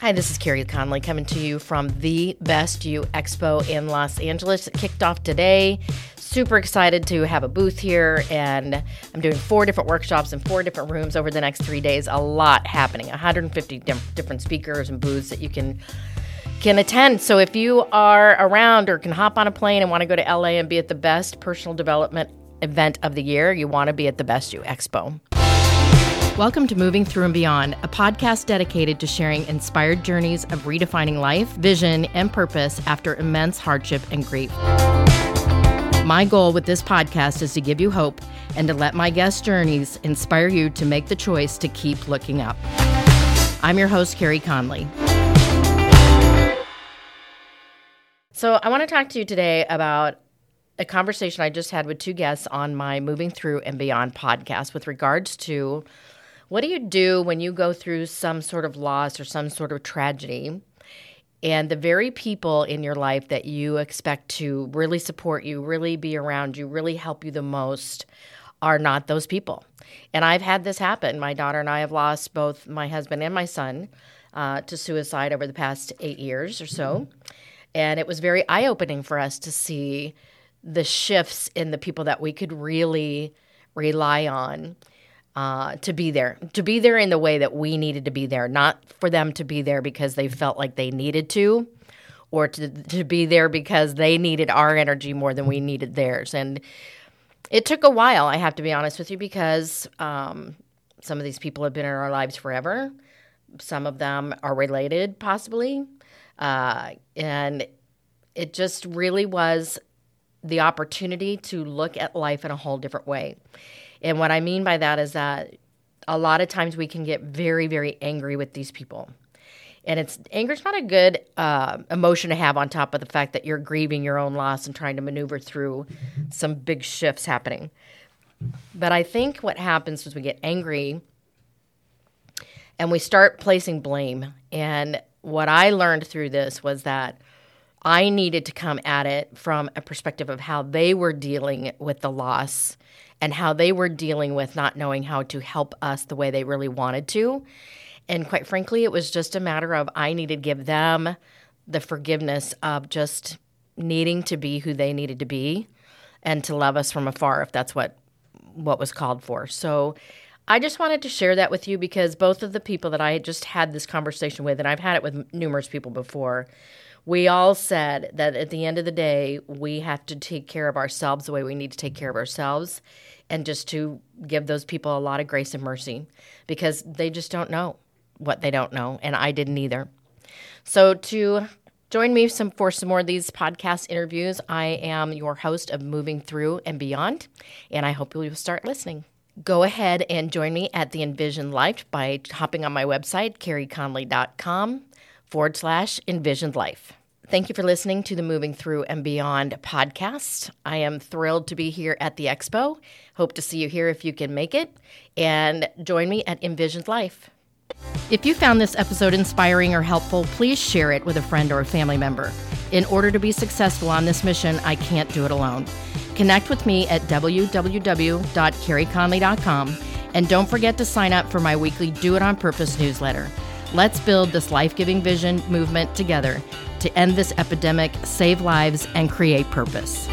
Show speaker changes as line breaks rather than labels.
Hi, this is Carey Conley coming to you from the Best You Expo in Los Angeles. It kicked off today. Super excited to have a booth here, and I'm doing four different workshops in four different rooms over the next three days. A lot happening, 150 different speakers and booths that you can can attend. So if you are around or can hop on a plane and want to go to LA and be at the best personal development event of the year, you want to be at the Best You Expo. Welcome to Moving Through and Beyond, a podcast dedicated to sharing inspired journeys of redefining life, vision, and purpose after immense hardship and grief. My goal with this podcast is to give you hope and to let my guest journeys inspire you to make the choice to keep looking up. I'm your host, Carey Conley. So, I want to talk to you today about a conversation I just had with two guests on my Moving Through and Beyond podcast with regards to what do you do when you go through some sort of loss or some sort of tragedy? And the very people in your life that you expect to really support you, really be around you, really help you the most are not those people. And I've had this happen. My daughter and I have lost both my husband and my son uh, to suicide over the past eight years or so. And it was very eye opening for us to see the shifts in the people that we could really rely on uh, to be there, to be there in the way that we needed to be there, not for them to be there because they felt like they needed to, or to, to be there because they needed our energy more than we needed theirs. And it took a while, I have to be honest with you, because um, some of these people have been in our lives forever. Some of them are related, possibly. Uh, and it just really was the opportunity to look at life in a whole different way. And what I mean by that is that a lot of times we can get very, very angry with these people. And it's anger's not a good uh, emotion to have on top of the fact that you're grieving your own loss and trying to maneuver through some big shifts happening. But I think what happens is we get angry and we start placing blame. And what I learned through this was that I needed to come at it from a perspective of how they were dealing with the loss and how they were dealing with not knowing how to help us the way they really wanted to. And quite frankly, it was just a matter of I needed to give them the forgiveness of just needing to be who they needed to be and to love us from afar if that's what what was called for. So I just wanted to share that with you because both of the people that I just had this conversation with and I've had it with numerous people before we all said that at the end of the day, we have to take care of ourselves the way we need to take care of ourselves and just to give those people a lot of grace and mercy because they just don't know what they don't know. And I didn't either. So, to join me some, for some more of these podcast interviews, I am your host of Moving Through and Beyond, and I hope you'll start listening. Go ahead and join me at the Envision Life by hopping on my website, careyconley.com forward slash envisioned life. Thank you for listening to the Moving Through and Beyond podcast. I am thrilled to be here at the expo. Hope to see you here if you can make it. And join me at Envisioned Life. If you found this episode inspiring or helpful, please share it with a friend or a family member. In order to be successful on this mission, I can't do it alone. Connect with me at www.careyconley.com and don't forget to sign up for my weekly Do It On Purpose newsletter. Let's build this life giving vision movement together to end this epidemic, save lives, and create purpose.